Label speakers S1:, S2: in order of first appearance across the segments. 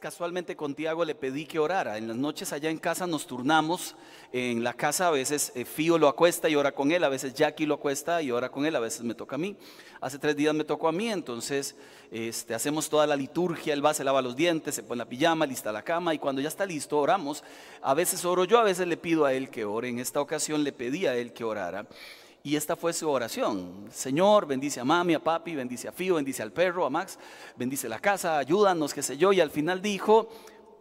S1: casualmente con Tiago le pedí que orara. En las noches allá en casa nos turnamos. En la casa a veces eh, Fío lo acuesta y ora con él, a veces Jackie lo acuesta y ora con él, a veces me toca a mí. Hace tres días me tocó a mí, entonces este, hacemos toda la liturgia, él va, se lava los dientes, se pone la pijama, lista la cama y cuando ya está listo oramos. A veces oro yo, a veces le pido a él que ore. En esta ocasión le pedí a él que orara. Y esta fue su oración. Señor, bendice a mami, a papi, bendice a Fío, bendice al perro, a Max, bendice la casa, ayúdanos, qué sé yo. Y al final dijo,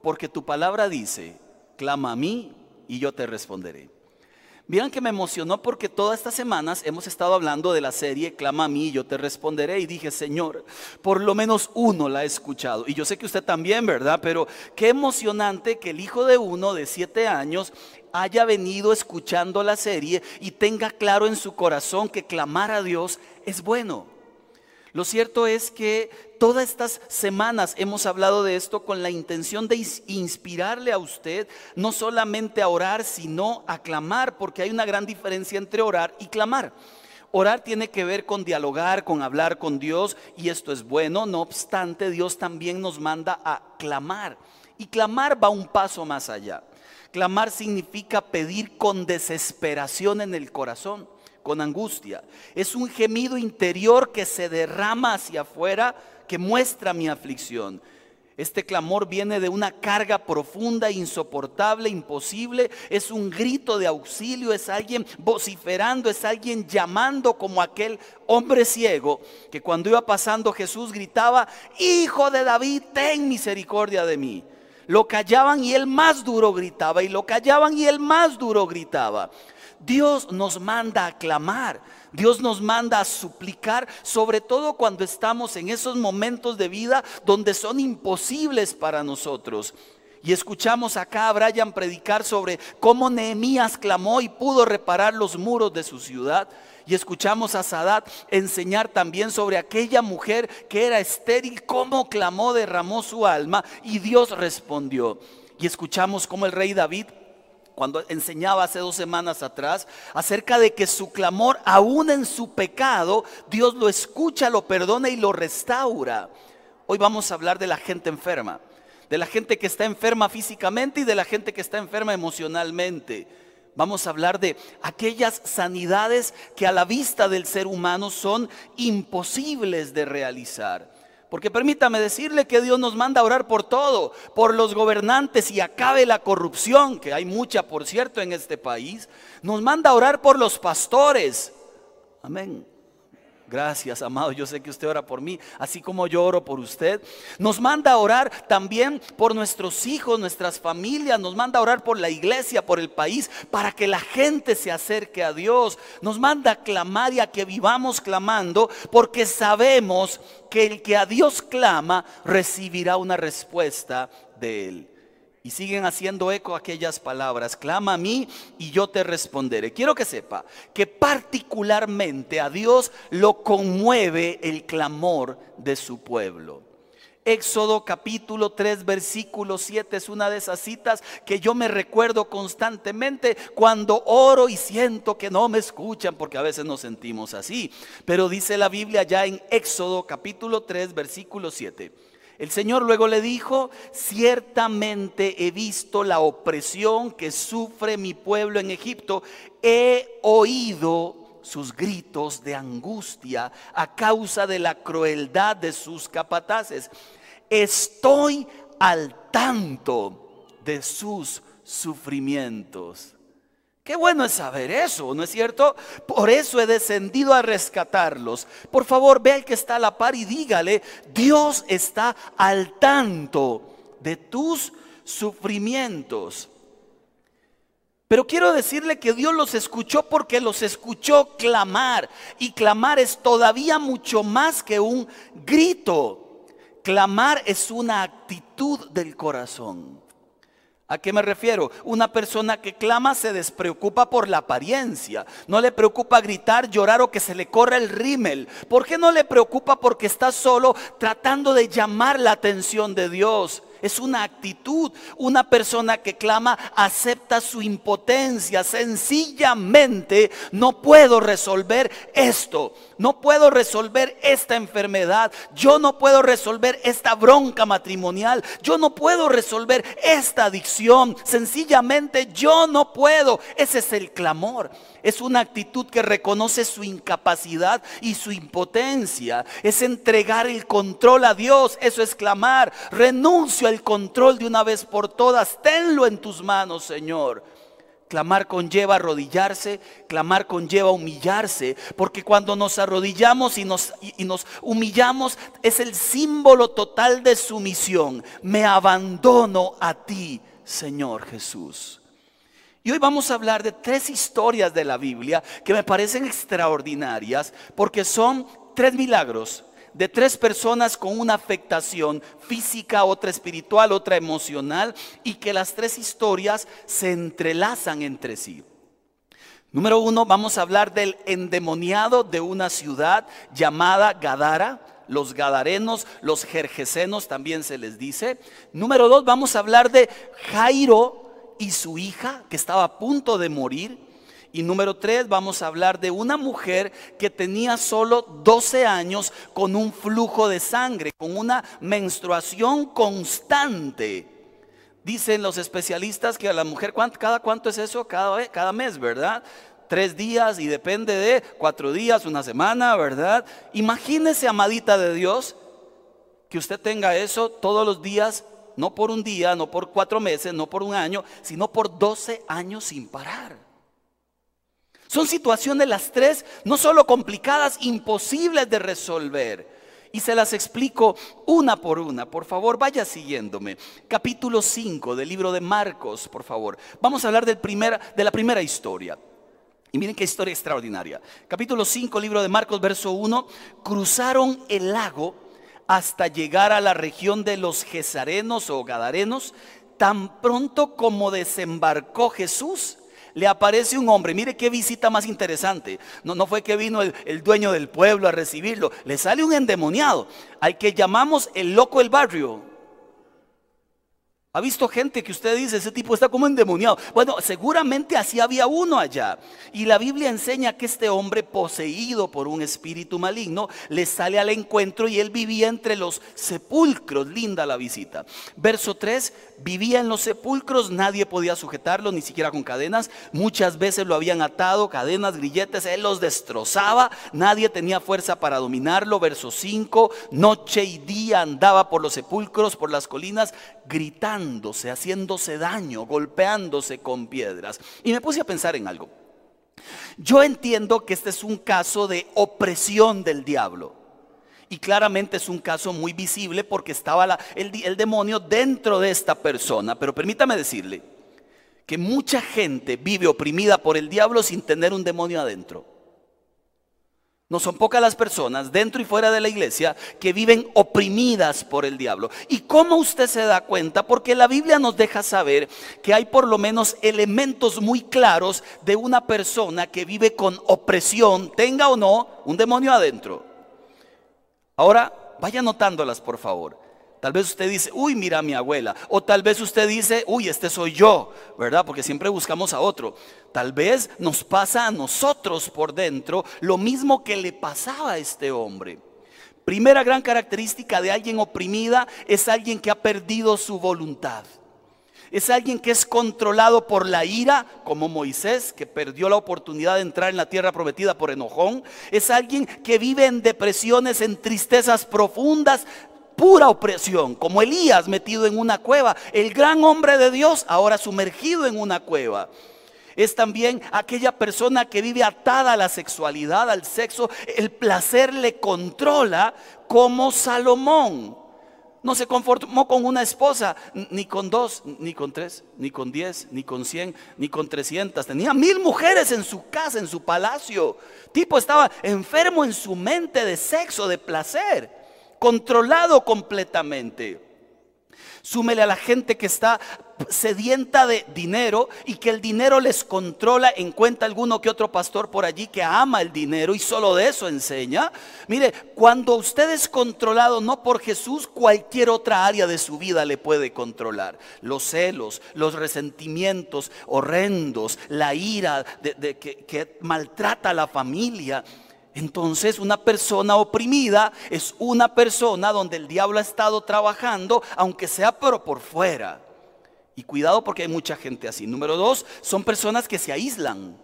S1: porque tu palabra dice, clama a mí y yo te responderé. Vieran que me emocionó porque todas estas semanas hemos estado hablando de la serie Clama a mí, yo te responderé. Y dije, Señor, por lo menos uno la ha escuchado. Y yo sé que usted también, ¿verdad? Pero qué emocionante que el hijo de uno de siete años haya venido escuchando la serie y tenga claro en su corazón que clamar a Dios es bueno. Lo cierto es que todas estas semanas hemos hablado de esto con la intención de inspirarle a usted no solamente a orar, sino a clamar, porque hay una gran diferencia entre orar y clamar. Orar tiene que ver con dialogar, con hablar con Dios, y esto es bueno. No obstante, Dios también nos manda a clamar. Y clamar va un paso más allá. Clamar significa pedir con desesperación en el corazón con angustia. Es un gemido interior que se derrama hacia afuera, que muestra mi aflicción. Este clamor viene de una carga profunda, insoportable, imposible. Es un grito de auxilio, es alguien vociferando, es alguien llamando como aquel hombre ciego que cuando iba pasando Jesús gritaba, Hijo de David, ten misericordia de mí. Lo callaban y él más duro gritaba y lo callaban y él más duro gritaba. Dios nos manda a clamar, Dios nos manda a suplicar, sobre todo cuando estamos en esos momentos de vida donde son imposibles para nosotros. Y escuchamos acá a Brian predicar sobre cómo Nehemías clamó y pudo reparar los muros de su ciudad. Y escuchamos a Sadat enseñar también sobre aquella mujer que era estéril, cómo clamó, derramó su alma y Dios respondió. Y escuchamos cómo el rey David cuando enseñaba hace dos semanas atrás acerca de que su clamor, aún en su pecado, Dios lo escucha, lo perdona y lo restaura. Hoy vamos a hablar de la gente enferma, de la gente que está enferma físicamente y de la gente que está enferma emocionalmente. Vamos a hablar de aquellas sanidades que a la vista del ser humano son imposibles de realizar. Porque permítame decirle que Dios nos manda a orar por todo, por los gobernantes y acabe la corrupción, que hay mucha, por cierto, en este país. Nos manda a orar por los pastores. Amén. Gracias, amado. Yo sé que usted ora por mí, así como yo oro por usted. Nos manda a orar también por nuestros hijos, nuestras familias. Nos manda a orar por la iglesia, por el país, para que la gente se acerque a Dios. Nos manda a clamar y a que vivamos clamando, porque sabemos que el que a Dios clama recibirá una respuesta de Él. Y siguen haciendo eco aquellas palabras, clama a mí y yo te responderé. Quiero que sepa que particularmente a Dios lo conmueve el clamor de su pueblo. Éxodo capítulo 3 versículo 7 es una de esas citas que yo me recuerdo constantemente cuando oro y siento que no me escuchan porque a veces nos sentimos así. Pero dice la Biblia ya en Éxodo capítulo 3 versículo 7. El Señor luego le dijo, ciertamente he visto la opresión que sufre mi pueblo en Egipto, he oído sus gritos de angustia a causa de la crueldad de sus capataces. Estoy al tanto de sus sufrimientos. Qué bueno es saber eso, ¿no es cierto? Por eso he descendido a rescatarlos. Por favor, ve al que está a la par y dígale, Dios está al tanto de tus sufrimientos. Pero quiero decirle que Dios los escuchó porque los escuchó clamar. Y clamar es todavía mucho más que un grito. Clamar es una actitud del corazón. ¿A qué me refiero? Una persona que clama se despreocupa por la apariencia. No le preocupa gritar, llorar o que se le corra el rímel. ¿Por qué no le preocupa? Porque está solo tratando de llamar la atención de Dios. Es una actitud. Una persona que clama acepta su impotencia. Sencillamente no puedo resolver esto. No puedo resolver esta enfermedad. Yo no puedo resolver esta bronca matrimonial. Yo no puedo resolver esta adicción. Sencillamente yo no puedo. Ese es el clamor. Es una actitud que reconoce su incapacidad y su impotencia. Es entregar el control a Dios. Eso es clamar. Renuncio al control de una vez por todas. Tenlo en tus manos, Señor. Clamar conlleva arrodillarse, clamar conlleva humillarse, porque cuando nos arrodillamos y nos, y nos, humillamos es el símbolo total de sumisión. Me abandono a ti, Señor Jesús. Y hoy vamos a hablar de tres historias de la Biblia que me parecen extraordinarias porque son tres milagros de tres personas con una afectación física, otra espiritual, otra emocional, y que las tres historias se entrelazan entre sí. Número uno, vamos a hablar del endemoniado de una ciudad llamada Gadara. Los gadarenos, los jerjesenos también se les dice. Número dos, vamos a hablar de Jairo y su hija que estaba a punto de morir. Y número tres, vamos a hablar de una mujer que tenía solo 12 años con un flujo de sangre, con una menstruación constante. Dicen los especialistas que a la mujer, ¿cada cuánto es eso? Cada, cada mes, ¿verdad? Tres días y depende de cuatro días, una semana, ¿verdad? Imagínese, amadita de Dios, que usted tenga eso todos los días, no por un día, no por cuatro meses, no por un año, sino por 12 años sin parar. Son situaciones las tres, no solo complicadas, imposibles de resolver. Y se las explico una por una. Por favor, vaya siguiéndome. Capítulo 5 del libro de Marcos, por favor. Vamos a hablar de la primera historia. Y miren qué historia extraordinaria. Capítulo 5, libro de Marcos, verso 1. Cruzaron el lago hasta llegar a la región de los Gesarenos o Gadarenos. Tan pronto como desembarcó Jesús, le aparece un hombre. Mire qué visita más interesante. No, fue que vino el, el, dueño del pueblo a recibirlo. Le sale un endemoniado, al que llamamos el loco del barrio. ¿Ha visto gente que usted dice, ese tipo está como endemoniado? Bueno, seguramente así había uno allá. Y la Biblia enseña que este hombre poseído por un espíritu maligno le sale al encuentro y él vivía entre los sepulcros. Linda la visita. Verso 3, vivía en los sepulcros, nadie podía sujetarlo, ni siquiera con cadenas. Muchas veces lo habían atado, cadenas, grilletes, él los destrozaba. Nadie tenía fuerza para dominarlo. Verso 5, noche y día andaba por los sepulcros, por las colinas, gritándose, haciéndose daño, golpeándose con piedras. Y me puse a pensar en algo. Yo entiendo que este es un caso de opresión del diablo. Y claramente es un caso muy visible porque estaba el, demonio dentro de esta persona. Pero permítame decirle que mucha gente vive oprimida por el diablo sin tener un demonio adentro. No son pocas las personas dentro y fuera de la iglesia que viven oprimidas por el diablo. ¿Y cómo usted se da cuenta? Porque la Biblia nos deja saber que hay por lo menos elementos muy claros de una persona que vive con opresión, tenga o no un demonio adentro. Ahora, vaya notándolas por favor. Tal vez usted dice, uy, mira a mi abuela. O tal vez usted dice, uy, este soy yo, ¿verdad? Porque siempre buscamos a otro. Tal vez nos pasa a nosotros por dentro lo mismo que le pasaba a este hombre. Primera gran característica de alguien oprimida es alguien que ha perdido su voluntad. Es alguien que es controlado por la ira, como Moisés, que perdió la oportunidad de entrar en la tierra prometida por enojón. Es alguien que vive en depresiones, en tristezas profundas, pura opresión, como Elías metido en una cueva, el gran hombre de Dios ahora sumergido en una cueva. Es también aquella persona que vive atada a la sexualidad, al sexo, el placer le controla como Salomón. No se conformó con una esposa, ni con dos, ni con tres, ni con diez, ni con cien, ni con trescientas. Tenía mil mujeres en su casa, en su palacio. Tipo estaba enfermo en su mente de sexo, de placer controlado completamente. Súmele a la gente que está sedienta de dinero y que el dinero les controla. Encuentra alguno que otro pastor por allí que ama el dinero y solo de eso enseña. Mire, cuando usted es controlado no por Jesús, cualquier otra área de su vida le puede controlar. Los celos, los resentimientos horrendos, la ira que, que maltrata a la familia entonces una persona oprimida es una persona donde el diablo ha estado trabajando, aunque sea pero por fuera. Y cuidado porque hay mucha gente así. Número dos, son personas que se aíslan.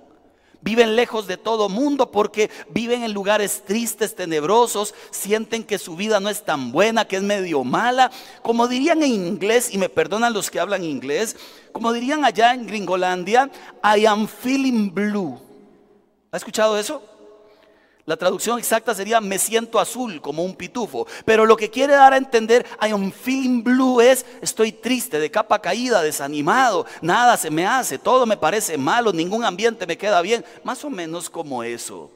S1: Viven lejos de todo mundo porque viven en lugares tristes, tenebrosos, sienten que su vida no es tan buena, que es medio mala. Como dirían en inglés, y me perdonan los que hablan inglés, como dirían allá en Gringolandia, I am feeling blue. ¿Ha escuchado eso? La traducción exacta sería me siento azul como un pitufo. Pero lo que quiere dar a entender I am feeling blue es estoy triste, de capa caída, desanimado, nada se me hace, todo me parece malo, ningún ambiente me queda bien. Más o menos como eso.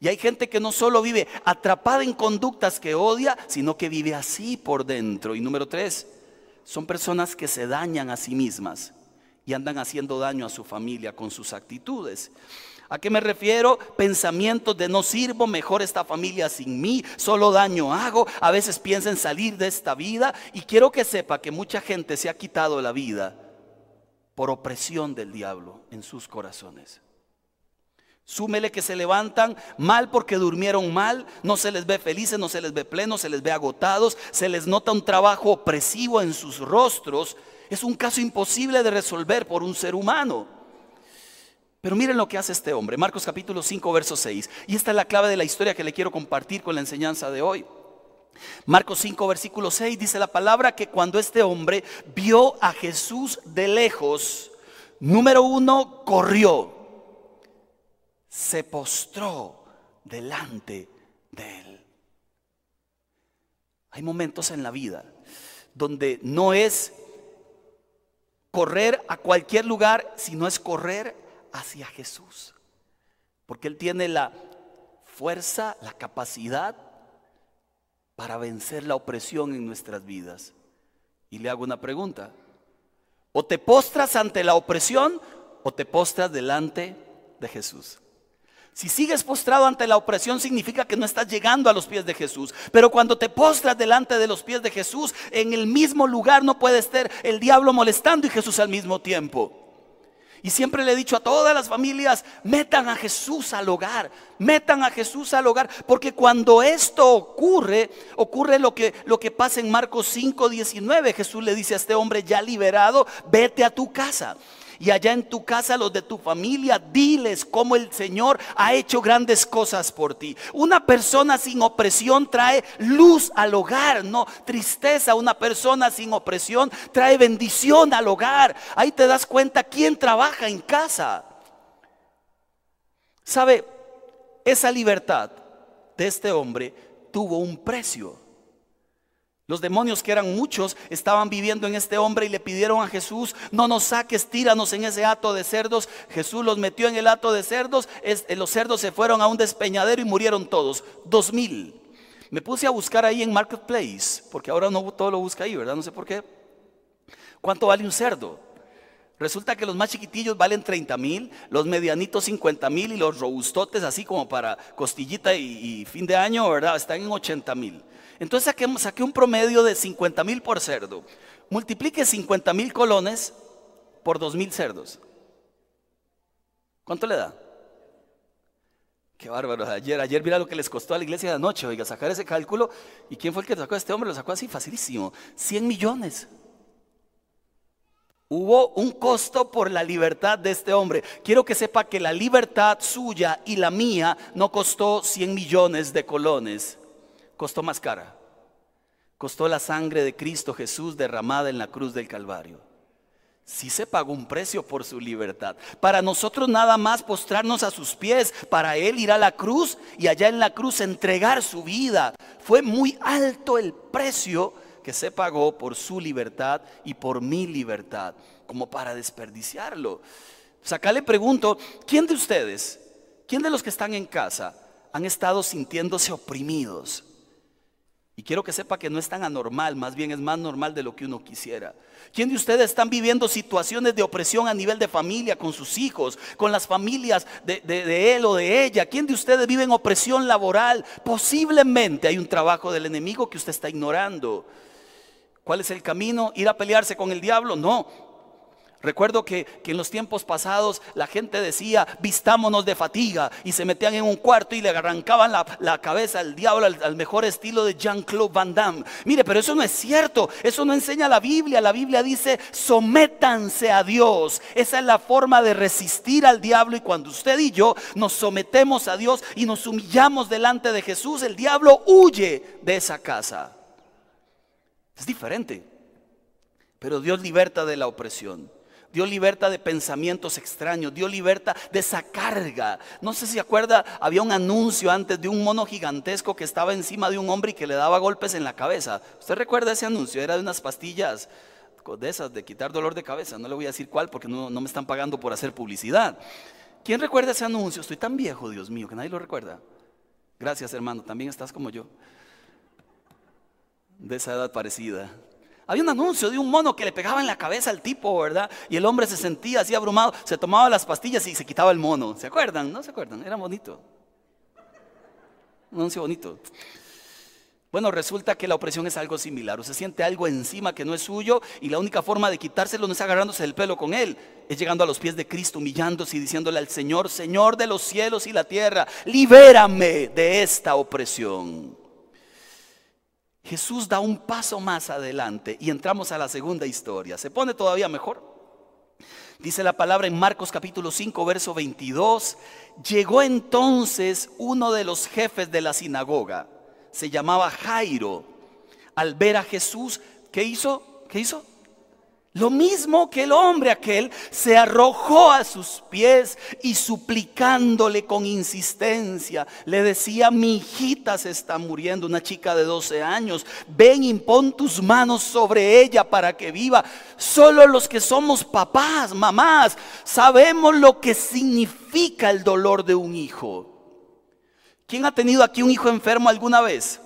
S1: Y hay gente que no solo vive atrapada en conductas que odia, sino que vive así por dentro. Y número tres, son personas que se dañan a sí mismas y andan haciendo daño a su familia con sus actitudes. ¿A qué me refiero? Pensamientos de no sirvo, mejor esta familia sin mí, solo daño hago. A veces piensa en salir de esta vida y quiero que sepa que mucha gente se ha quitado la vida por opresión del diablo en sus corazones. Súmele que se levantan mal porque durmieron mal, no se les ve felices, no se les ve plenos, se les ve agotados, se les nota un trabajo opresivo en sus rostros. Es un caso imposible de resolver por un ser humano. Pero miren lo que hace este hombre, Marcos capítulo 5, verso 6. Y esta es la clave de la historia que le quiero compartir con la enseñanza de hoy. Marcos 5, versículo 6 dice la palabra que cuando este hombre vio a Jesús de lejos, número uno, corrió, se postró delante de él. Hay momentos en la vida donde no es correr a cualquier lugar, sino es correr hacia Jesús. Porque Él tiene la fuerza, la capacidad para vencer la opresión en nuestras vidas. Y le hago una pregunta. O te postras ante la opresión o te postras delante de Jesús. Si sigues postrado ante la opresión significa que no estás llegando a los pies de Jesús. Pero cuando te postras delante de los pies de Jesús, en el mismo lugar no puede estar el diablo molestando y Jesús al mismo tiempo. Y siempre le he dicho a todas las familias, metan a Jesús al hogar, metan a Jesús al hogar, porque cuando esto ocurre, ocurre lo que, lo que pasa en Marcos 5, 19. Jesús le dice a este hombre ya liberado, vete a tu casa y allá en tu casa, los de tu familia, diles cómo el Señor ha hecho grandes cosas por ti. Una persona sin opresión trae luz al hogar, no tristeza. Una persona sin opresión trae bendición al hogar. Ahí te das cuenta quién trabaja en casa. ¿Sabe? Esa libertad de este hombre tuvo un precio. Los demonios, que eran muchos, estaban viviendo en este hombre y le pidieron a Jesús, no nos saques, tíranos en ese hato de cerdos. Jesús los metió en el hato de cerdos, eh, los cerdos se fueron a un despeñadero y murieron todos, dos mil. Me puse a buscar ahí en Marketplace, porque ahora no todo lo busca ahí, ¿verdad? No sé por qué. ¿Cuánto vale un cerdo? Resulta que los más chiquitillos valen 30 mil, los medianitos 50 mil y los robustotes así como para costillita y, fin de año, ¿verdad? Están en 80 mil. Entonces saqué, un promedio de 50 mil por cerdo. Multiplique 50 mil colones por 2 mil cerdos. ¿Cuánto le da? Qué bárbaro. Ayer, ayer mira lo que les costó a la iglesia de anoche, oiga, sacar ese cálculo. ¿Y quién fue el que sacó a este hombre? Lo sacó así facilísimo. 100 millones. Hubo un costo por la libertad de este hombre. Quiero que sepa que la libertad suya y la mía no costó 100 millones de colones costó más cara. Costó la sangre de Cristo Jesús derramada en la cruz del Calvario. Sí se pagó un precio por su libertad. Para nosotros nada más postrarnos a sus pies, para Él ir a la cruz y allá en la cruz entregar su vida. Fue muy alto el precio se pagó por su libertad y por mi libertad, como para desperdiciarlo. Sea, acá le pregunto, ¿quién de ustedes, quién de los que están en casa han estado sintiéndose oprimidos? Y quiero que sepa que no es tan anormal, más bien es más normal de lo que uno quisiera. ¿Quién de ustedes están viviendo situaciones de opresión a nivel de familia, con sus hijos, con las familias de, él o de ella? ¿Quién de ustedes vive en opresión laboral? Posiblemente hay un trabajo del enemigo que usted está ignorando. ¿Cuál es el camino? ¿Ir a pelearse con el diablo? No, Recuerdo que, en los tiempos pasados la gente decía, vistámonos de fatiga y se metían en un cuarto y le arrancaban la, cabeza al diablo al, mejor estilo de Jean-Claude Van Damme. Mire, pero eso no es cierto, eso no enseña la Biblia. La Biblia dice, sométanse a Dios. Esa es la forma de resistir al diablo y cuando usted y yo nos sometemos a Dios y nos humillamos delante de Jesús, el diablo huye de esa casa. Es diferente, pero Dios liberta de la opresión. Dios liberta de pensamientos extraños, Dios liberta de esa carga. No sé si acuerda, había un anuncio antes de un mono gigantesco que estaba encima de un hombre y que le daba golpes en la cabeza. ¿Usted recuerda ese anuncio? Era de unas pastillas de esas, de quitar dolor de cabeza. No le voy a decir cuál porque no, no me están pagando por hacer publicidad. ¿Quién recuerda ese anuncio? Estoy tan viejo, Dios mío, que nadie lo recuerda. Gracias, hermano, también estás como yo. De esa edad parecida. Había un anuncio de un mono que le pegaba en la cabeza al tipo, ¿verdad? Y el hombre se sentía así abrumado, se tomaba las pastillas y se quitaba el mono. ¿Se acuerdan? ¿No se acuerdan? Era bonito. Un anuncio bonito. Bueno, resulta que la opresión es algo similar. Usted siente algo encima que no es suyo y la única forma de quitárselo no es agarrándose el pelo con él, es llegando a los pies de Cristo, humillándose y diciéndole al Señor, Señor de los cielos y la tierra, libérame de esta opresión. Jesús da un paso más adelante y entramos a la segunda historia. Se pone todavía mejor. Dice la palabra en Marcos capítulo 5, verso 22. Llegó entonces uno de los jefes de la sinagoga. Se llamaba Jairo. Al ver a Jesús, ¿qué hizo? ¿Qué hizo? Lo mismo que el hombre aquel se arrojó a sus pies y suplicándole con insistencia, le decía, mi hijita se está muriendo, una chica de 12 años, ven pon tus manos sobre ella para que viva. Solo los que somos papás, mamás, sabemos lo que significa el dolor de un hijo. ¿Quién ha tenido aquí un hijo enfermo alguna vez?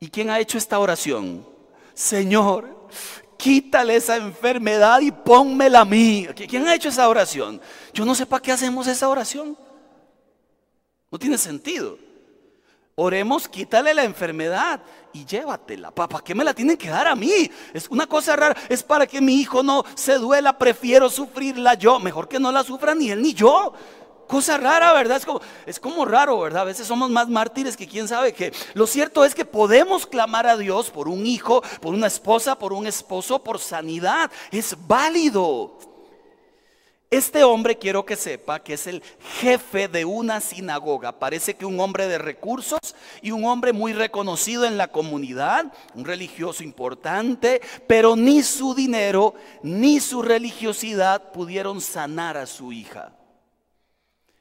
S1: ¿Y quién ha hecho esta oración? Señor, quítale esa enfermedad y pónmela a mí. ¿Quién ha hecho esa oración? Yo no sé para qué hacemos esa oración. No tiene sentido. Oremos, quítale la enfermedad y llévatela. ¿Para qué me la tienen que dar a mí? Es una cosa rara. Es para que mi hijo no se duela. Prefiero sufrirla yo. Mejor que no la sufra ni él ni yo. Cosa rara, ¿verdad? Es como, es como raro, ¿verdad? A veces somos más mártires que quién sabe que. Lo cierto es que podemos clamar a Dios por un hijo, por una esposa, por un esposo, por sanidad. Es válido. Este hombre quiero que sepa que es el jefe de una sinagoga. Parece que un hombre de recursos y un hombre muy reconocido en la comunidad, un religioso importante, pero ni su dinero ni su religiosidad pudieron sanar a su hija.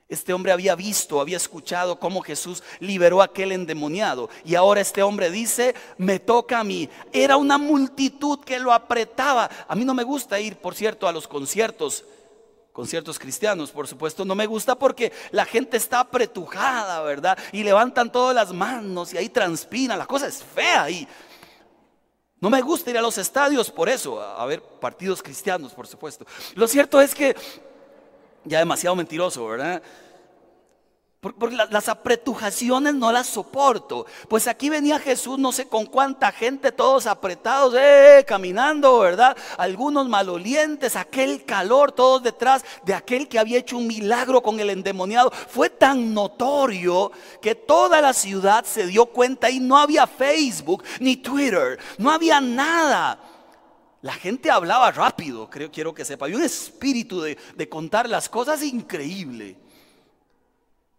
S1: Este hombre había visto, había escuchado cómo Jesús liberó a aquel endemoniado. Y ahora este hombre dice, me toca a mí. Era una multitud que lo apretaba. A mí no me gusta ir, por cierto, a los conciertos. Conciertos cristianos, por supuesto, no me gusta porque la gente está apretujada, ¿verdad? Y levantan todas las manos y ahí transpira. La cosa es fea ahí. No me gusta ir a los estadios por eso, a ver partidos cristianos, por supuesto. Lo cierto es que ya demasiado mentiroso, ¿verdad? Porque las apretujaciones no las soporto. Pues aquí venía Jesús, no sé con cuánta gente, todos apretados, eh, caminando, ¿verdad? Algunos malolientes, aquel calor, todos detrás de aquel que había hecho un milagro con el endemoniado. Fue tan notorio que toda la ciudad se dio cuenta y no había Facebook ni Twitter, no había nada. La gente hablaba rápido, creo, quiero que sepa. Había un espíritu de, de contar las cosas increíble.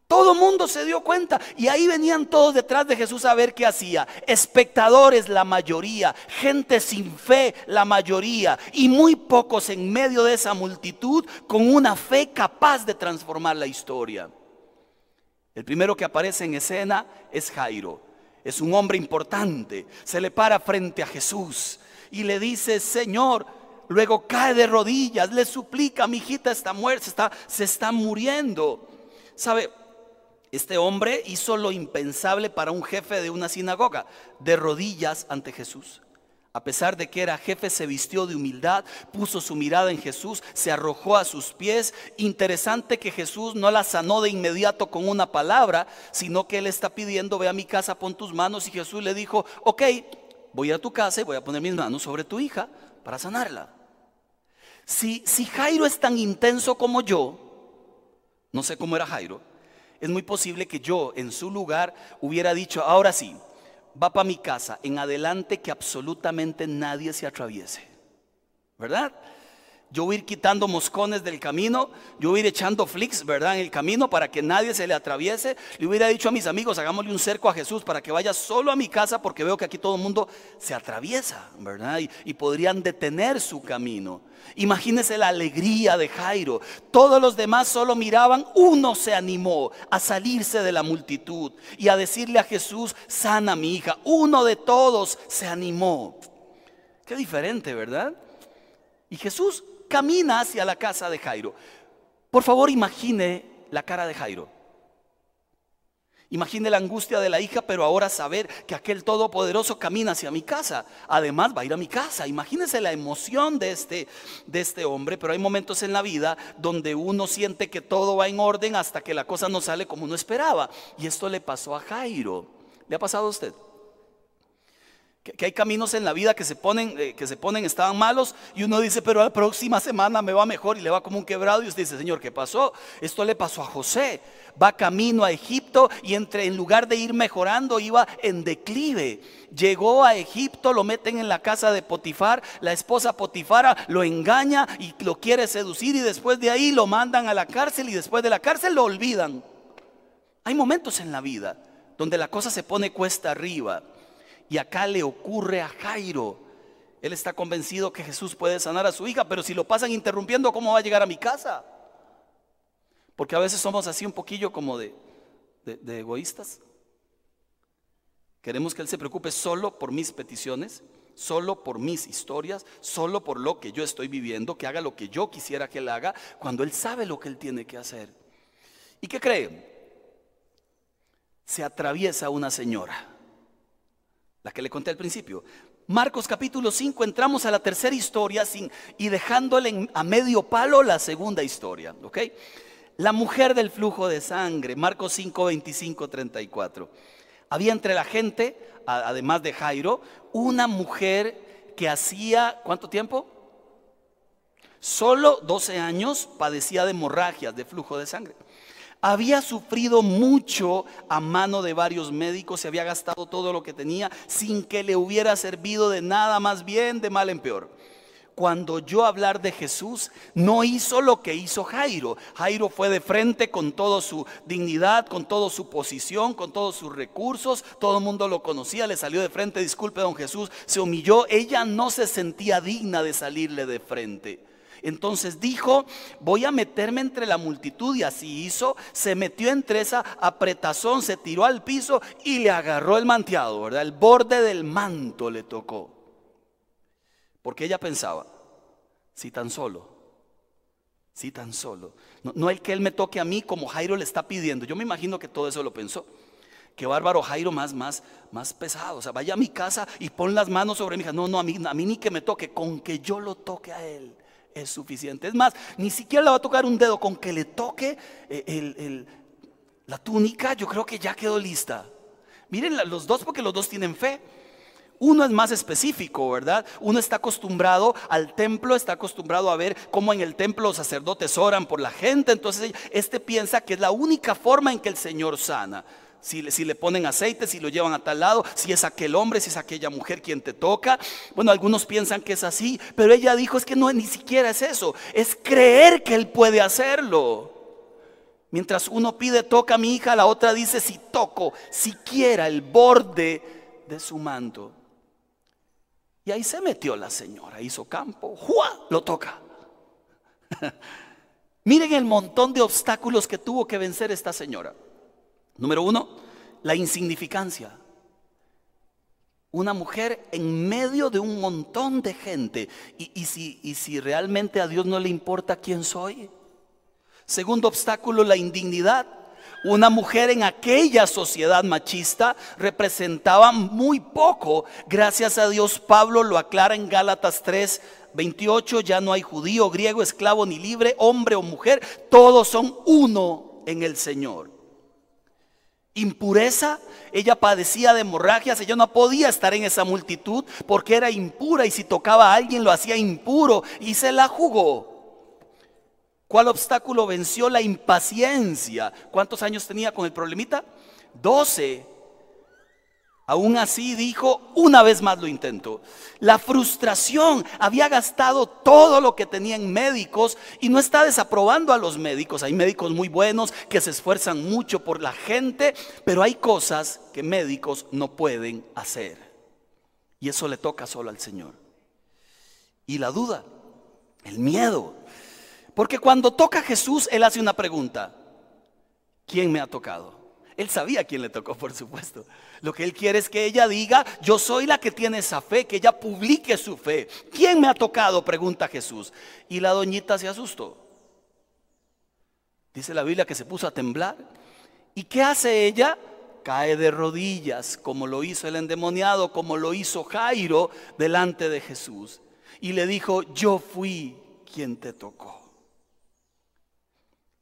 S1: Todo mundo se dio cuenta y ahí venían todos detrás de Jesús a ver qué hacía. Espectadores la mayoría, gente sin fe la mayoría y muy pocos en medio de esa multitud con una fe capaz de transformar la historia. El primero que aparece en escena es Jairo. Es un hombre importante. Se le para frente a Jesús y le dice, Señor, luego cae de rodillas, le suplica, mi hijita está muerta, está, se está muriendo. ¿Sabe? Este hombre hizo lo impensable para un jefe de una sinagoga, de rodillas ante Jesús. A pesar de que era jefe, se vistió de humildad, puso su mirada en Jesús, se arrojó a sus pies. Interesante que Jesús no la sanó de inmediato con una palabra, sino que él está pidiendo, ve a mi casa, pon tus manos. Y Jesús le dijo, ok, voy a tu casa y voy a poner mis manos sobre tu hija para sanarla. Si, si Jairo es tan intenso como yo, no sé cómo era Jairo, es muy posible que yo en su lugar hubiera dicho, ahora sí, va para mi casa, en adelante que absolutamente nadie se atraviese. ¿Verdad? Yo voy a ir quitando moscones del camino, yo voy a ir echando flicks, ¿verdad? En el camino para que nadie se le atraviese. Le hubiera dicho a mis amigos, hagámosle un cerco a Jesús para que vaya solo a mi casa porque veo que aquí todo el mundo se atraviesa, ¿verdad? Y, podrían detener su camino. Imagínese la alegría de Jairo. Todos los demás solo miraban, uno se animó a salirse de la multitud y a decirle a Jesús, sana mi hija. Uno de todos se animó. Qué diferente, ¿verdad? Y Jesús camina hacia la casa de Jairo. Por favor, imagine la cara de Jairo. Imagine la angustia de la hija, pero ahora saber que aquel todopoderoso camina hacia mi casa. Además, va a ir a mi casa. Imagínese la emoción de este, de este hombre, pero hay momentos en la vida donde uno siente que todo va en orden hasta que la cosa no sale como uno esperaba. Y esto le pasó a Jairo. ¿Le ha pasado a usted? Que, hay caminos en la vida que se ponen, eh, que se ponen, estaban malos, y uno dice, pero la próxima semana me va mejor y le va como un quebrado, y usted dice, Señor, ¿qué pasó? Esto le pasó a José. Va camino a Egipto y entre, en lugar de ir mejorando, iba en declive. Llegó a Egipto, lo meten en la casa de Potifar, la esposa Potifara lo engaña y lo quiere seducir, y después de ahí lo mandan a la cárcel, y después de la cárcel lo olvidan. Hay momentos en la vida donde la cosa se pone cuesta arriba. Y acá le ocurre a Jairo. Él está convencido que Jesús puede sanar a su hija, pero si lo pasan interrumpiendo, ¿cómo va a llegar a mi casa? Porque a veces somos así un poquillo como de, de, egoístas. Queremos que Él se preocupe solo por mis peticiones, solo por mis historias, solo por lo que yo estoy viviendo, que haga lo que yo quisiera que Él haga, cuando Él sabe lo que Él tiene que hacer. ¿Y qué cree? Se atraviesa una señora la que le conté al principio. Marcos capítulo 5, entramos a la tercera historia y dejándole a medio palo la segunda historia. ¿ok? La mujer del flujo de sangre, Marcos 5, 25, 34. Había entre la gente, además de Jairo, una mujer que hacía, ¿cuánto tiempo? Solo 12 años padecía de hemorragias, de flujo de sangre. Había sufrido mucho a mano de varios médicos, se había gastado todo lo que tenía sin que le hubiera servido de nada, más bien de mal en peor. Cuando oyó hablar de Jesús, no hizo lo que hizo Jairo. Jairo fue de frente con toda su dignidad, con toda su posición, con todos sus recursos. Todo el mundo lo conocía, le salió de frente, disculpe don Jesús, se humilló. Ella no se sentía digna de salirle de frente. Entonces dijo, voy a meterme entre la multitud y así hizo, se metió entre esa apretazón, se tiró al piso y le agarró el manteado, ¿verdad? El borde del manto le tocó. Porque ella pensaba, si tan solo, si tan solo, no, no el que él me toque a mí como Jairo le está pidiendo, yo me imagino que todo eso lo pensó. Qué bárbaro Jairo más, más, más pesado. O sea, vaya a mi casa y pon las manos sobre mi hija. No, no, a mí, a mí ni que me toque, con que yo lo toque a él es suficiente. Es más, ni siquiera le va a tocar un dedo con que le toque eh, la túnica, yo creo que ya quedó lista. Miren los dos porque los dos tienen fe. Uno es más específico, ¿verdad? Uno está acostumbrado al templo, está acostumbrado a ver cómo en el templo los sacerdotes oran por la gente. Entonces, este piensa que es la única forma en que el Señor sana si, le ponen aceite, si lo llevan a tal lado, si es aquel hombre, si es aquella mujer quien te toca. Bueno, algunos piensan que es así, pero ella dijo es que no, ni siquiera es eso, es creer que él puede hacerlo. Mientras uno pide toca a mi hija, la otra dice si toco siquiera el borde de su manto. Y ahí se metió la señora, hizo campo, ¡juá! Lo toca. Miren el montón de obstáculos que tuvo que vencer esta señora. Número uno, la insignificancia. Una mujer en medio de un montón de gente. Y, si, y si realmente a Dios no le importa quién soy. Segundo obstáculo, la indignidad. Una mujer en aquella sociedad machista representaba muy poco. Gracias a Dios Pablo lo aclara en Gálatas 3, 28. Ya no hay judío, griego, esclavo ni libre, hombre o mujer. Todos son uno en el Señor. Impureza, ella padecía de hemorragias, ella no podía estar en esa multitud porque era impura y si tocaba a alguien lo hacía impuro y se la jugó. ¿Cuál obstáculo venció la impaciencia? ¿Cuántos años tenía con el problemita? 12. Aún así dijo, una vez más lo intento. La frustración, había gastado todo lo que tenía en médicos y no está desaprobando a los médicos. Hay médicos muy buenos que se esfuerzan mucho por la gente, pero hay cosas que médicos no pueden hacer. Y eso le toca solo al Señor. Y la duda, el miedo, porque cuando toca a Jesús, Él hace una pregunta. ¿Quién me ha tocado? Él sabía quién le tocó, por supuesto. Lo que Él quiere es que ella diga, yo soy la que tiene esa fe, que ella publique su fe. ¿Quién me ha tocado? Pregunta Jesús. Y la doñita se asustó. Dice la Biblia que se puso a temblar. ¿Y qué hace ella? Cae de rodillas, como lo hizo el endemoniado, como lo hizo Jairo delante de Jesús. Y le dijo, yo fui quien te tocó.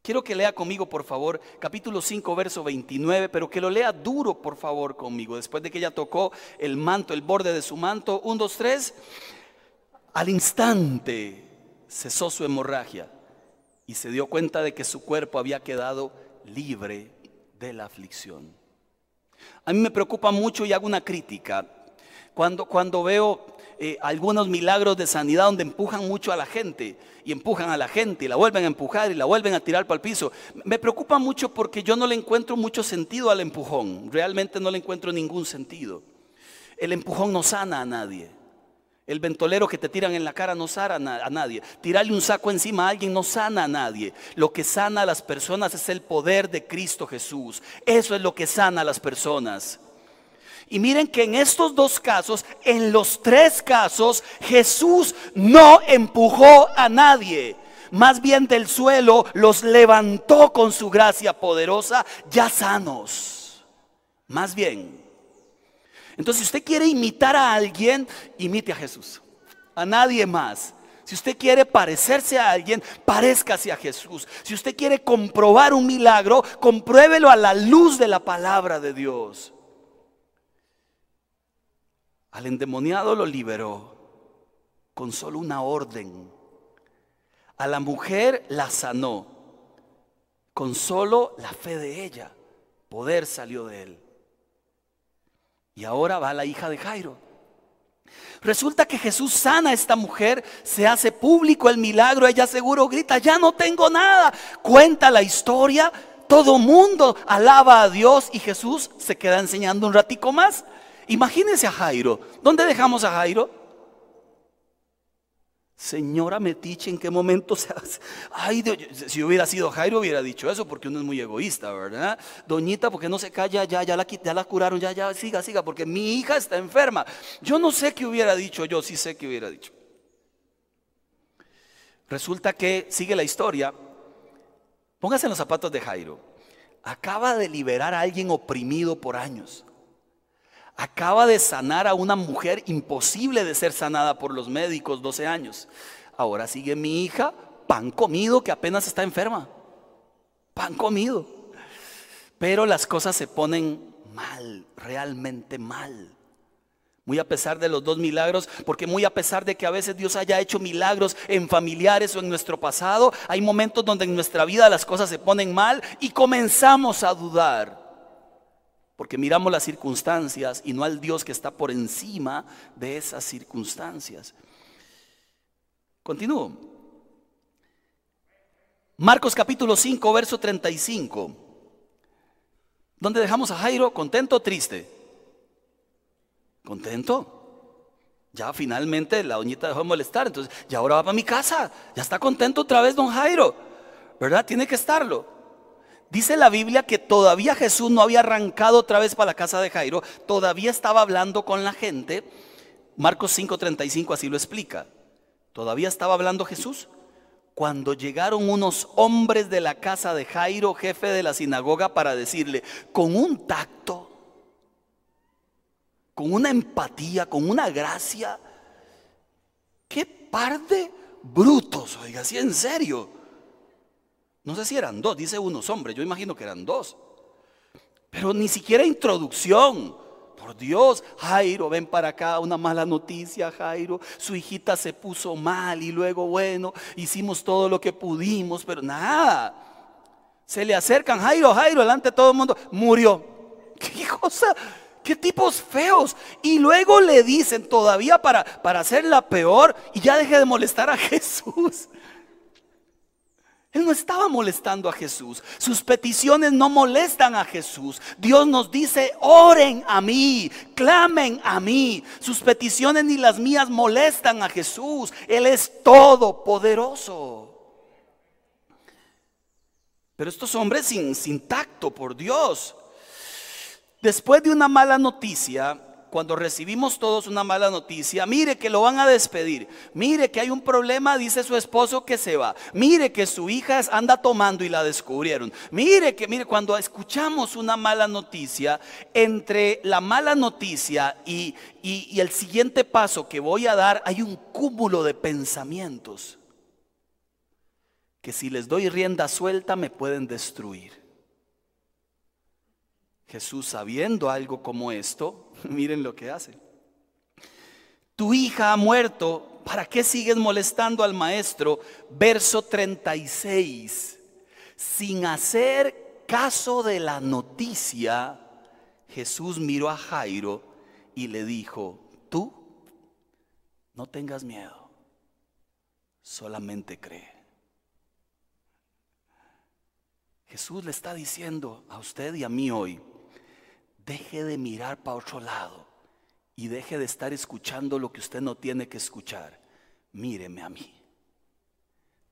S1: Quiero que lea conmigo, por favor, capítulo 5, verso 29, pero que lo lea duro, por favor, conmigo. Después de que ella tocó el manto, el borde de su manto, 1, 2, 3, al instante cesó su hemorragia y se dio cuenta de que su cuerpo había quedado libre de la aflicción. A mí me preocupa mucho y hago una crítica. Cuando, cuando veo eh, algunos milagros de sanidad donde empujan mucho a la gente y empujan a la gente y la vuelven a empujar y la vuelven a tirar para el piso. Me preocupa mucho porque yo no le encuentro mucho sentido al empujón. Realmente no le encuentro ningún sentido. El empujón no sana a nadie. El ventolero que te tiran en la cara no sana a nadie. Tirarle un saco encima a alguien no sana a nadie. Lo que sana a las personas es el poder de Cristo Jesús. Eso es lo que sana a las personas. Y miren que en estos dos casos, en los tres casos, Jesús no empujó a nadie. Más bien del suelo los levantó con su gracia poderosa, ya sanos. Más bien. Entonces, si usted quiere imitar a alguien, imite a Jesús. A nadie más. Si usted quiere parecerse a alguien, parezcase a Jesús. Si usted quiere comprobar un milagro, compruébelo a la luz de la palabra de Dios. Al endemoniado lo liberó con solo una orden. A la mujer la sanó con solo la fe de ella. Poder salió de él. Y ahora va la hija de Jairo. Resulta que Jesús sana a esta mujer, se hace público el milagro, ella seguro grita, ya no tengo nada. Cuenta la historia, todo mundo alaba a Dios y Jesús se queda enseñando un ratico más. Imagínense a Jairo. ¿Dónde dejamos a Jairo? Señora Metiche, ¿en qué momento se hace? Ay, si hubiera sido Jairo hubiera dicho eso porque uno es muy egoísta, ¿verdad? Doñita, porque no se calla? Ya, ya la, ya la curaron, ya, ya, siga, siga, porque mi hija está enferma. Yo no sé qué hubiera dicho, yo sí sé qué hubiera dicho. Resulta que sigue la historia. Póngase en los zapatos de Jairo. Acaba de liberar a alguien oprimido por años acaba de sanar a una mujer imposible de ser sanada por los médicos, 12 años. Ahora sigue mi hija, pan comido, que apenas está enferma. Pan comido. Pero las cosas se ponen mal, realmente mal. Muy a pesar de los dos milagros, porque muy a pesar de que a veces Dios haya hecho milagros en familiares o en nuestro pasado, hay momentos donde en nuestra vida las cosas se ponen mal y comenzamos a dudar. Porque miramos las circunstancias y no al Dios que está por encima de esas circunstancias. Continúo. Marcos capítulo 5, verso 35. ¿Dónde dejamos a Jairo? ¿Contento o triste? ¿Contento? Ya finalmente la doñita dejó de molestar, entonces ya ahora va para mi casa. Ya está contento otra vez don Jairo. ¿Verdad? Tiene que estarlo. Dice la Biblia que todavía Jesús no había arrancado otra vez para la casa de Jairo, todavía estaba hablando con la gente. Marcos 5:35 así lo explica. Todavía estaba hablando Jesús cuando llegaron unos hombres de la casa de Jairo, jefe de la sinagoga, para decirle, con un tacto, con una empatía, con una gracia, qué par de brutos, oiga, sí, en serio. No sé si eran dos, dice unos hombres, yo imagino que eran dos. Pero ni siquiera introducción. Por Dios, Jairo, ven para acá, una mala noticia, Jairo. Su hijita se puso mal y luego, bueno, hicimos todo lo que pudimos, pero nada. Se le acercan, Jairo, Jairo, delante de todo el mundo, murió. ¿Qué cosa? ¿Qué tipos feos? Y luego le dicen todavía para, para hacerla peor y ya deje de molestar a Jesús. Él no estaba molestando a Jesús. Sus peticiones no molestan a Jesús. Dios nos dice, oren a mí, clamen a mí. Sus peticiones ni las mías molestan a Jesús. Él es todopoderoso. Pero estos hombres sin, sin tacto, por Dios. Después de una mala noticia, cuando recibimos todos una mala noticia, mire que lo van a despedir, mire que hay un problema, dice su esposo que se va, mire que su hija anda tomando y la descubrieron, mire que, mire, cuando escuchamos una mala noticia, entre la mala noticia y, y el siguiente paso que voy a dar, hay un cúmulo de pensamientos que si les doy rienda suelta me pueden destruir. Jesús, sabiendo algo como esto, miren lo que hace. Tu hija ha muerto, ¿para qué sigues molestando al maestro? Verso 36. Sin hacer caso de la noticia, Jesús miró a Jairo y le dijo, tú no tengas miedo, solamente cree. Jesús le está diciendo a usted y a mí hoy, deje de mirar para otro lado y deje de estar escuchando lo que usted no tiene que escuchar. Míreme a mí.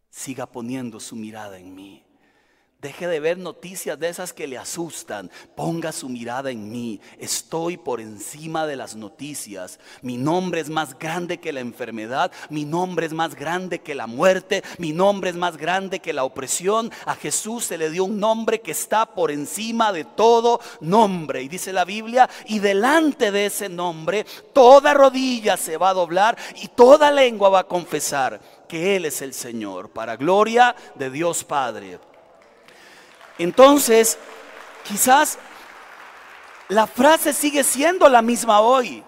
S1: Siga poniendo su mirada en mí. Deje de ver noticias de esas que le asustan. Ponga su mirada en mí. Estoy por encima de las noticias. Mi nombre es más grande que la enfermedad. Mi nombre es más grande que la muerte. Mi nombre es más grande que la opresión. A Jesús se le dio un nombre que está por encima de todo nombre. Y dice la Biblia, y delante de ese nombre toda rodilla se va a doblar y toda lengua va a confesar que Él es el Señor. Para gloria de Dios Padre. Entonces, quizás la frase sigue siendo la misma hoy.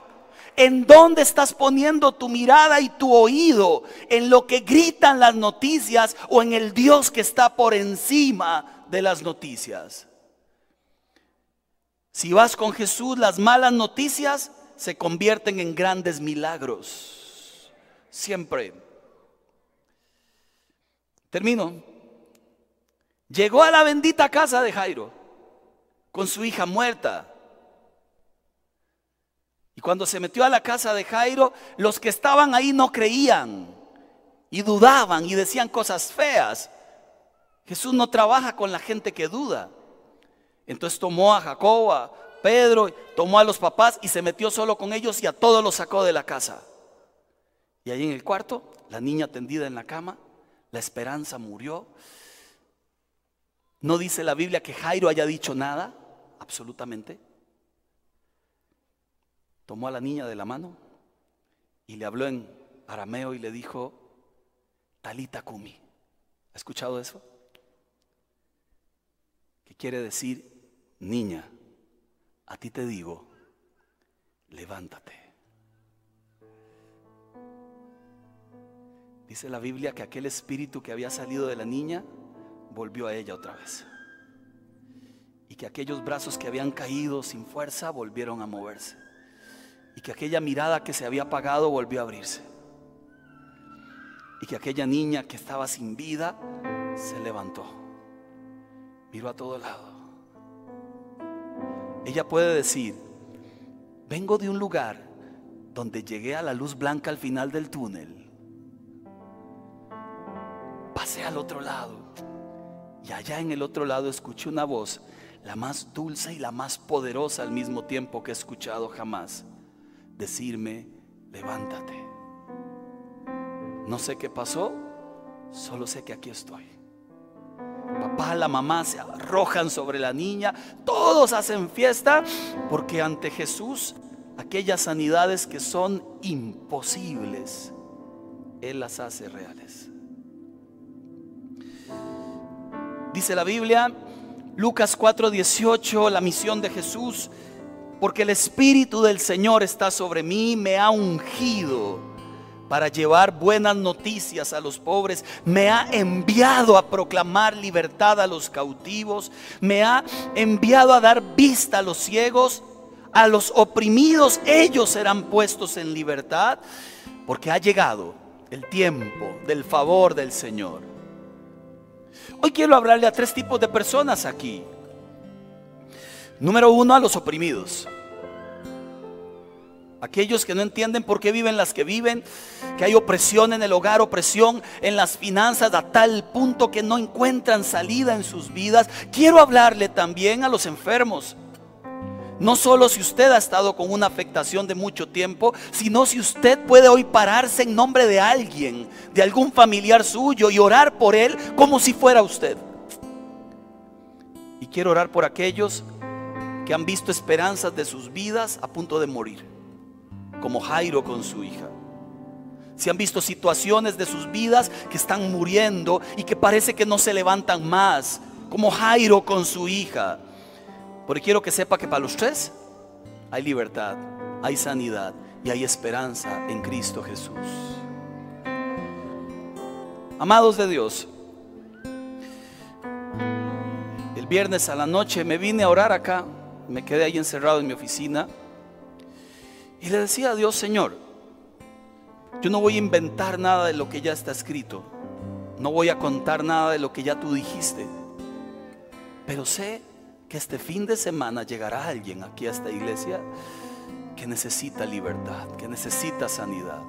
S1: ¿En dónde estás poniendo tu mirada y tu oído? ¿En lo que gritan las noticias o en el Dios que está por encima de las noticias? Si vas con Jesús, las malas noticias se convierten en grandes milagros. Siempre. Termino. Llegó a la bendita casa de Jairo con su hija muerta. Y cuando se metió a la casa de Jairo, los que estaban ahí no creían y dudaban y decían cosas feas. Jesús no trabaja con la gente que duda. Entonces tomó a Jacob, a Pedro, tomó a los papás y se metió solo con ellos y a todos los sacó de la casa. Y ahí en el cuarto, la niña tendida en la cama, la esperanza murió. No dice la Biblia que Jairo haya dicho nada, absolutamente. Tomó a la niña de la mano y le habló en arameo y le dijo, Talita Kumi. ¿Ha escuchado eso? Que quiere decir, niña, a ti te digo, levántate. Dice la Biblia que aquel espíritu que había salido de la niña volvió a ella otra vez. Y que aquellos brazos que habían caído sin fuerza volvieron a moverse. Y que aquella mirada que se había apagado volvió a abrirse. Y que aquella niña que estaba sin vida se levantó. Miró a todo lado. Ella puede decir, vengo de un lugar donde llegué a la luz blanca al final del túnel. Pasé al otro lado y allá en el otro lado escuché una voz, la más dulce y la más poderosa al mismo tiempo que he escuchado jamás, decirme, levántate. No sé qué pasó, Solo sé que aquí estoy. Papá, la mamá se arrojan sobre la niña, todos hacen fiesta porque ante Jesús aquellas sanidades que son imposibles, Él las hace reales. Dice la Biblia, Lucas 4:18, la misión de Jesús, porque el Espíritu del Señor está sobre mí, me ha ungido para llevar buenas noticias a los pobres, me ha enviado a proclamar libertad a los cautivos, me ha enviado a dar vista a los ciegos, a los oprimidos, ellos serán puestos en libertad, porque ha llegado el tiempo del favor del Señor. Hoy quiero hablarle a tres tipos de personas aquí. Número uno, a los oprimidos. Aquellos que no entienden por qué viven las que viven, que hay opresión en el hogar, opresión en las finanzas a tal punto que no encuentran salida en sus vidas. Quiero hablarle también a los enfermos. No solo si usted ha estado con una afectación de mucho tiempo, sino si usted puede hoy pararse en nombre de alguien, de algún familiar suyo y orar por él como si fuera usted. Y quiero orar por aquellos que han visto esperanzas de sus vidas a punto de morir como Jairo con su hija. Si han visto situaciones de sus vidas que están muriendo y que parece que no se levantan más, como Jairo con su hija. Porque quiero que sepa que para los tres hay libertad, hay sanidad y hay esperanza en Cristo Jesús. Amados de Dios, el viernes a la noche me vine a orar acá, me quedé ahí encerrado en mi oficina y le decía a Dios, Señor, yo no voy a inventar nada de lo que ya está escrito. No voy a contar nada de lo que ya tú dijiste. Pero sé que este fin de semana llegará alguien aquí a esta iglesia que necesita libertad, que necesita sanidad.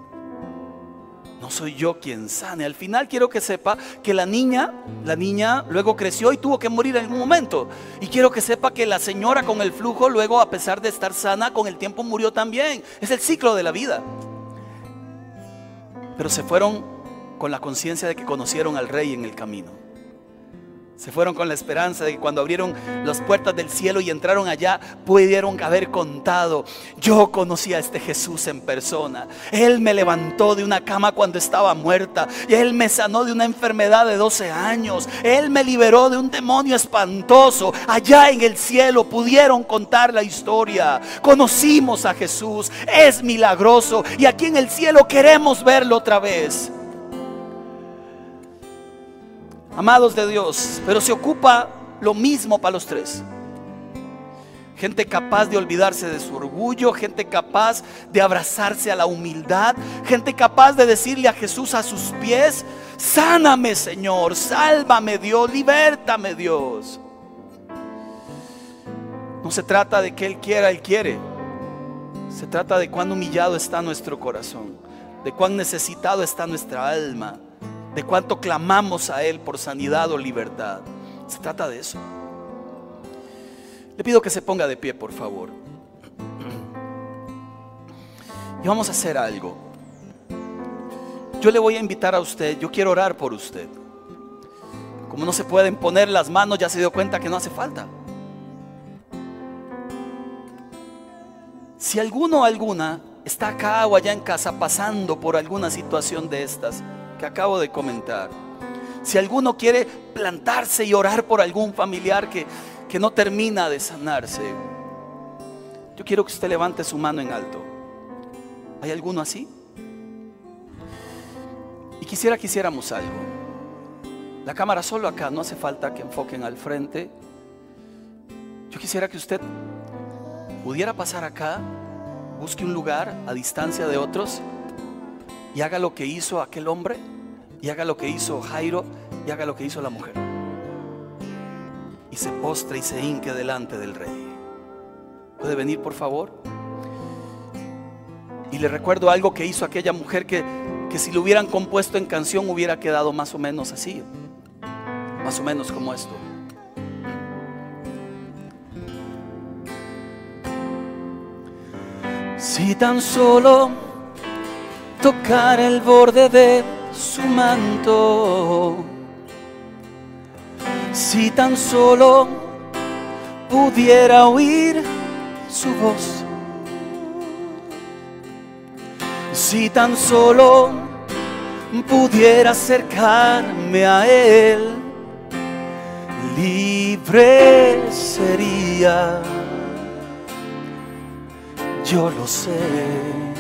S1: No soy yo quien sane. Al final quiero que sepa que la niña, la niña luego creció y tuvo que morir en algún momento. Y quiero que sepa que la señora con el flujo luego a pesar de estar sana con el tiempo murió también. Es el ciclo de la vida. Pero se fueron con la conciencia de que conocieron al rey en el camino. Se fueron con la esperanza de que cuando abrieron las puertas del cielo y entraron allá, pudieron haber contado, yo conocí a este Jesús en persona. Él me levantó de una cama cuando estaba muerta. Él me sanó de una enfermedad de 12 años. Él me liberó de un demonio espantoso. Allá en el cielo pudieron contar la historia. Conocimos a Jesús. Es milagroso. Y aquí en el cielo queremos verlo otra vez amados de Dios, pero se ocupa lo mismo para los tres. Gente capaz de olvidarse de su orgullo, gente capaz de abrazarse a la humildad, gente capaz de decirle a Jesús a sus pies, sáname Señor, sálvame Dios, libértame Dios. No se trata de que Él quiera, Él quiere. Se trata de cuán humillado está nuestro corazón, de cuán necesitado está nuestra alma de cuánto clamamos a Él por sanidad o libertad. Se trata de eso. Le pido que se ponga de pie, por favor. Y vamos a hacer algo. Yo le voy a invitar a usted, yo quiero orar por usted. Como no se pueden poner las manos, ya se dio cuenta que no hace falta. Si alguno o alguna está acá o allá en casa pasando por alguna situación de estas, que acabo de comentar. Si alguno quiere plantarse y orar por algún familiar que, que no termina de sanarse, yo quiero que usted levante su mano en alto. ¿Hay alguno así? Y quisiera que hiciéramos algo. La cámara solo acá, no hace falta que enfoquen al frente. Yo quisiera que usted pudiera pasar acá, busque un lugar a distancia de otros y haga lo que hizo aquel hombre, y haga lo que hizo Jairo, y haga lo que hizo la mujer. Y se postre y se hinque delante del rey. ¿Puede venir, por favor? Y le recuerdo algo que hizo aquella mujer que, que si lo hubieran compuesto en canción hubiera quedado más o menos así. Más o menos como esto. Si tan solo tocar el borde de su manto. Si tan solo pudiera oír su voz. Si tan solo pudiera acercarme a Él, libre sería. Yo lo sé.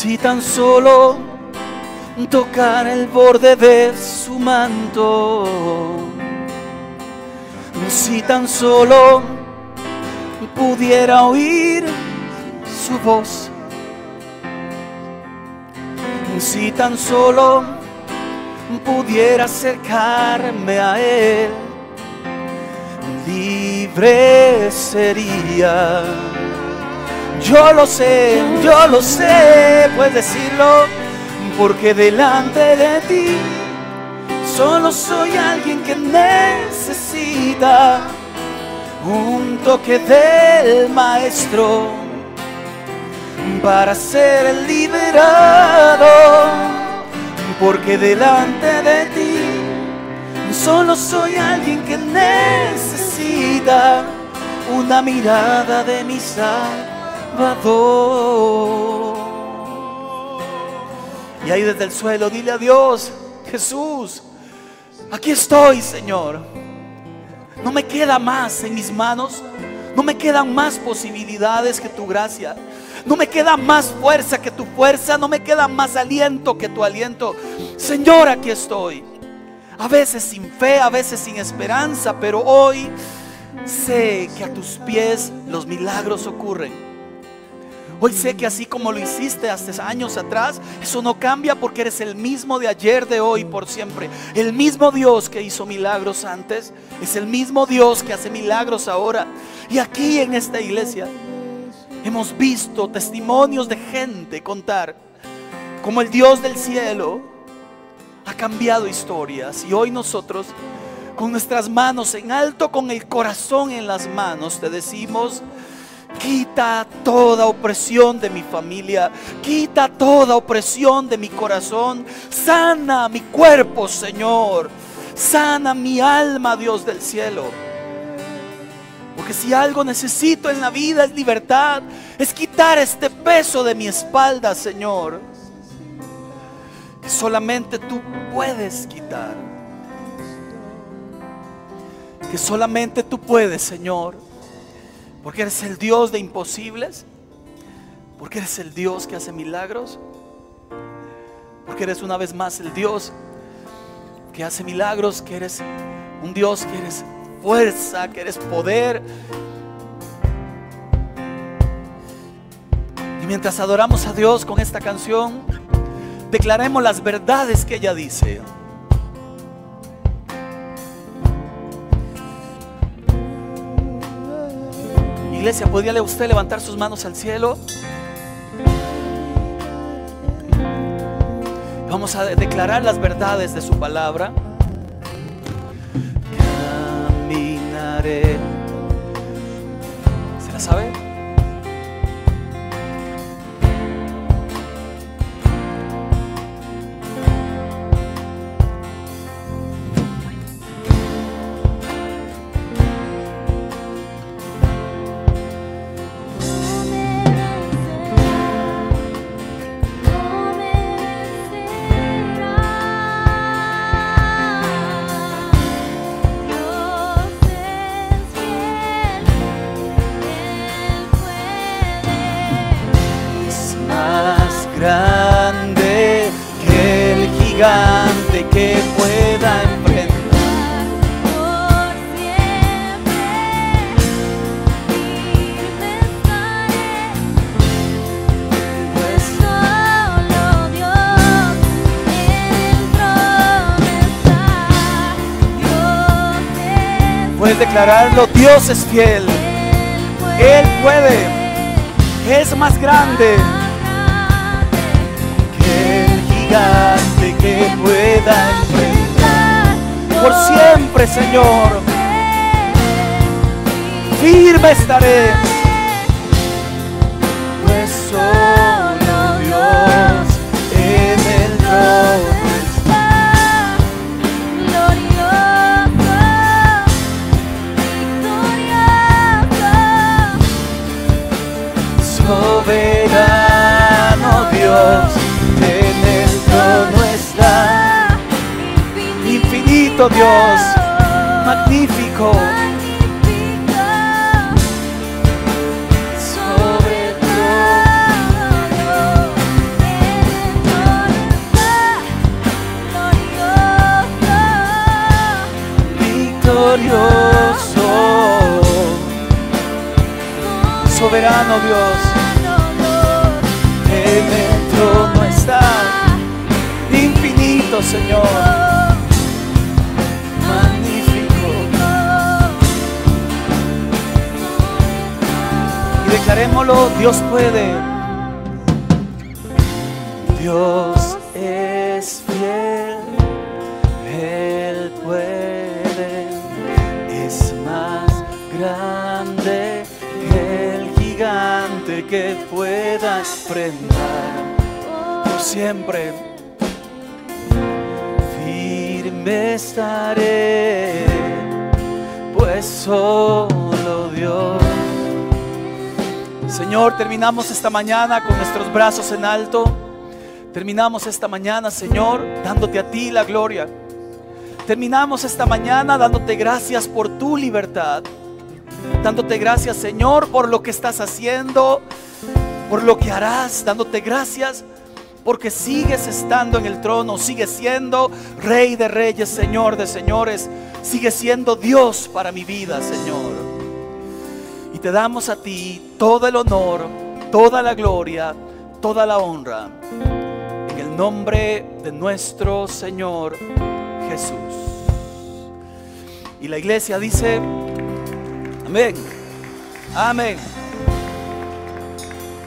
S1: Si tan solo tocar el borde de su manto, si tan solo pudiera oír su voz, si tan solo pudiera acercarme a Él, libre sería. Yo lo sé, yo lo sé, puedes decirlo, porque delante de ti solo soy alguien que necesita un toque del maestro para ser liberado, porque delante de ti solo soy alguien que necesita una mirada de mi Y ahí desde el suelo, dile a Dios, Jesús, aquí estoy, Señor. No me queda más en mis manos. No me quedan más posibilidades que tu gracia. No me queda más fuerza que tu fuerza. No me queda más aliento que tu aliento. Señor, aquí estoy. A veces sin fe, a veces sin esperanza, pero hoy sé que a tus pies los milagros ocurren. Hoy sé que así como lo hiciste hace años atrás, eso no cambia porque eres el mismo de ayer, de hoy, por siempre. El mismo Dios que hizo milagros antes, es el mismo Dios que hace milagros ahora. Y aquí en esta iglesia hemos visto testimonios de gente contar como el Dios del cielo ha cambiado historias. Y hoy nosotros, con nuestras manos en alto, con el corazón en las manos, te decimos, Quita toda opresión de mi familia. Quita toda opresión de mi corazón. Sana mi cuerpo, Señor. Sana mi alma, Dios del cielo. Porque si algo necesito en la vida es libertad. Es quitar este peso de mi espalda, Señor. Que solamente tú puedes quitar. Que solamente tú puedes, Señor porque eres el Dios de imposibles. Porque eres el Dios que hace milagros. Porque eres una vez más el Dios que hace milagros. Que eres un Dios que eres fuerza, que eres poder. Y mientras adoramos a Dios con esta canción, declaremos las verdades que ella dice. Iglesia, ¿podría usted levantar sus manos al cielo? Vamos a declarar las verdades de su palabra. Caminaré. ¿Se la sabe? Declararlo, Dios es fiel. Él puede, es más grande que el gigante que pueda enfrentar. Por siempre, Señor, firme estaré. Pues solo Bendito Dios, magnífico. Soberano Dios, en el trono está, infinito Señor, declarémoslo, Dios puede, Dios es fiel, Él puede, es más grande que el gigante que pueda enfrentar por siempre. Firme estaré, pues solo Dios. Señor, terminamos esta mañana con nuestros brazos en alto. Terminamos esta mañana, Señor, dándote a ti la gloria. Terminamos esta mañana dándote gracias por tu libertad. Dándote gracias, Señor, por lo que estás haciendo, por lo que harás. Dándote gracias porque sigues estando en el trono, sigues siendo Rey de Reyes, Señor de Señores. Sigues siendo Dios para mi vida, Señor. Y te damos a ti todo el honor, toda la gloria, toda la honra. En el nombre de nuestro Señor Jesús. Y la iglesia dice, amén, amén,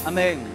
S1: amén.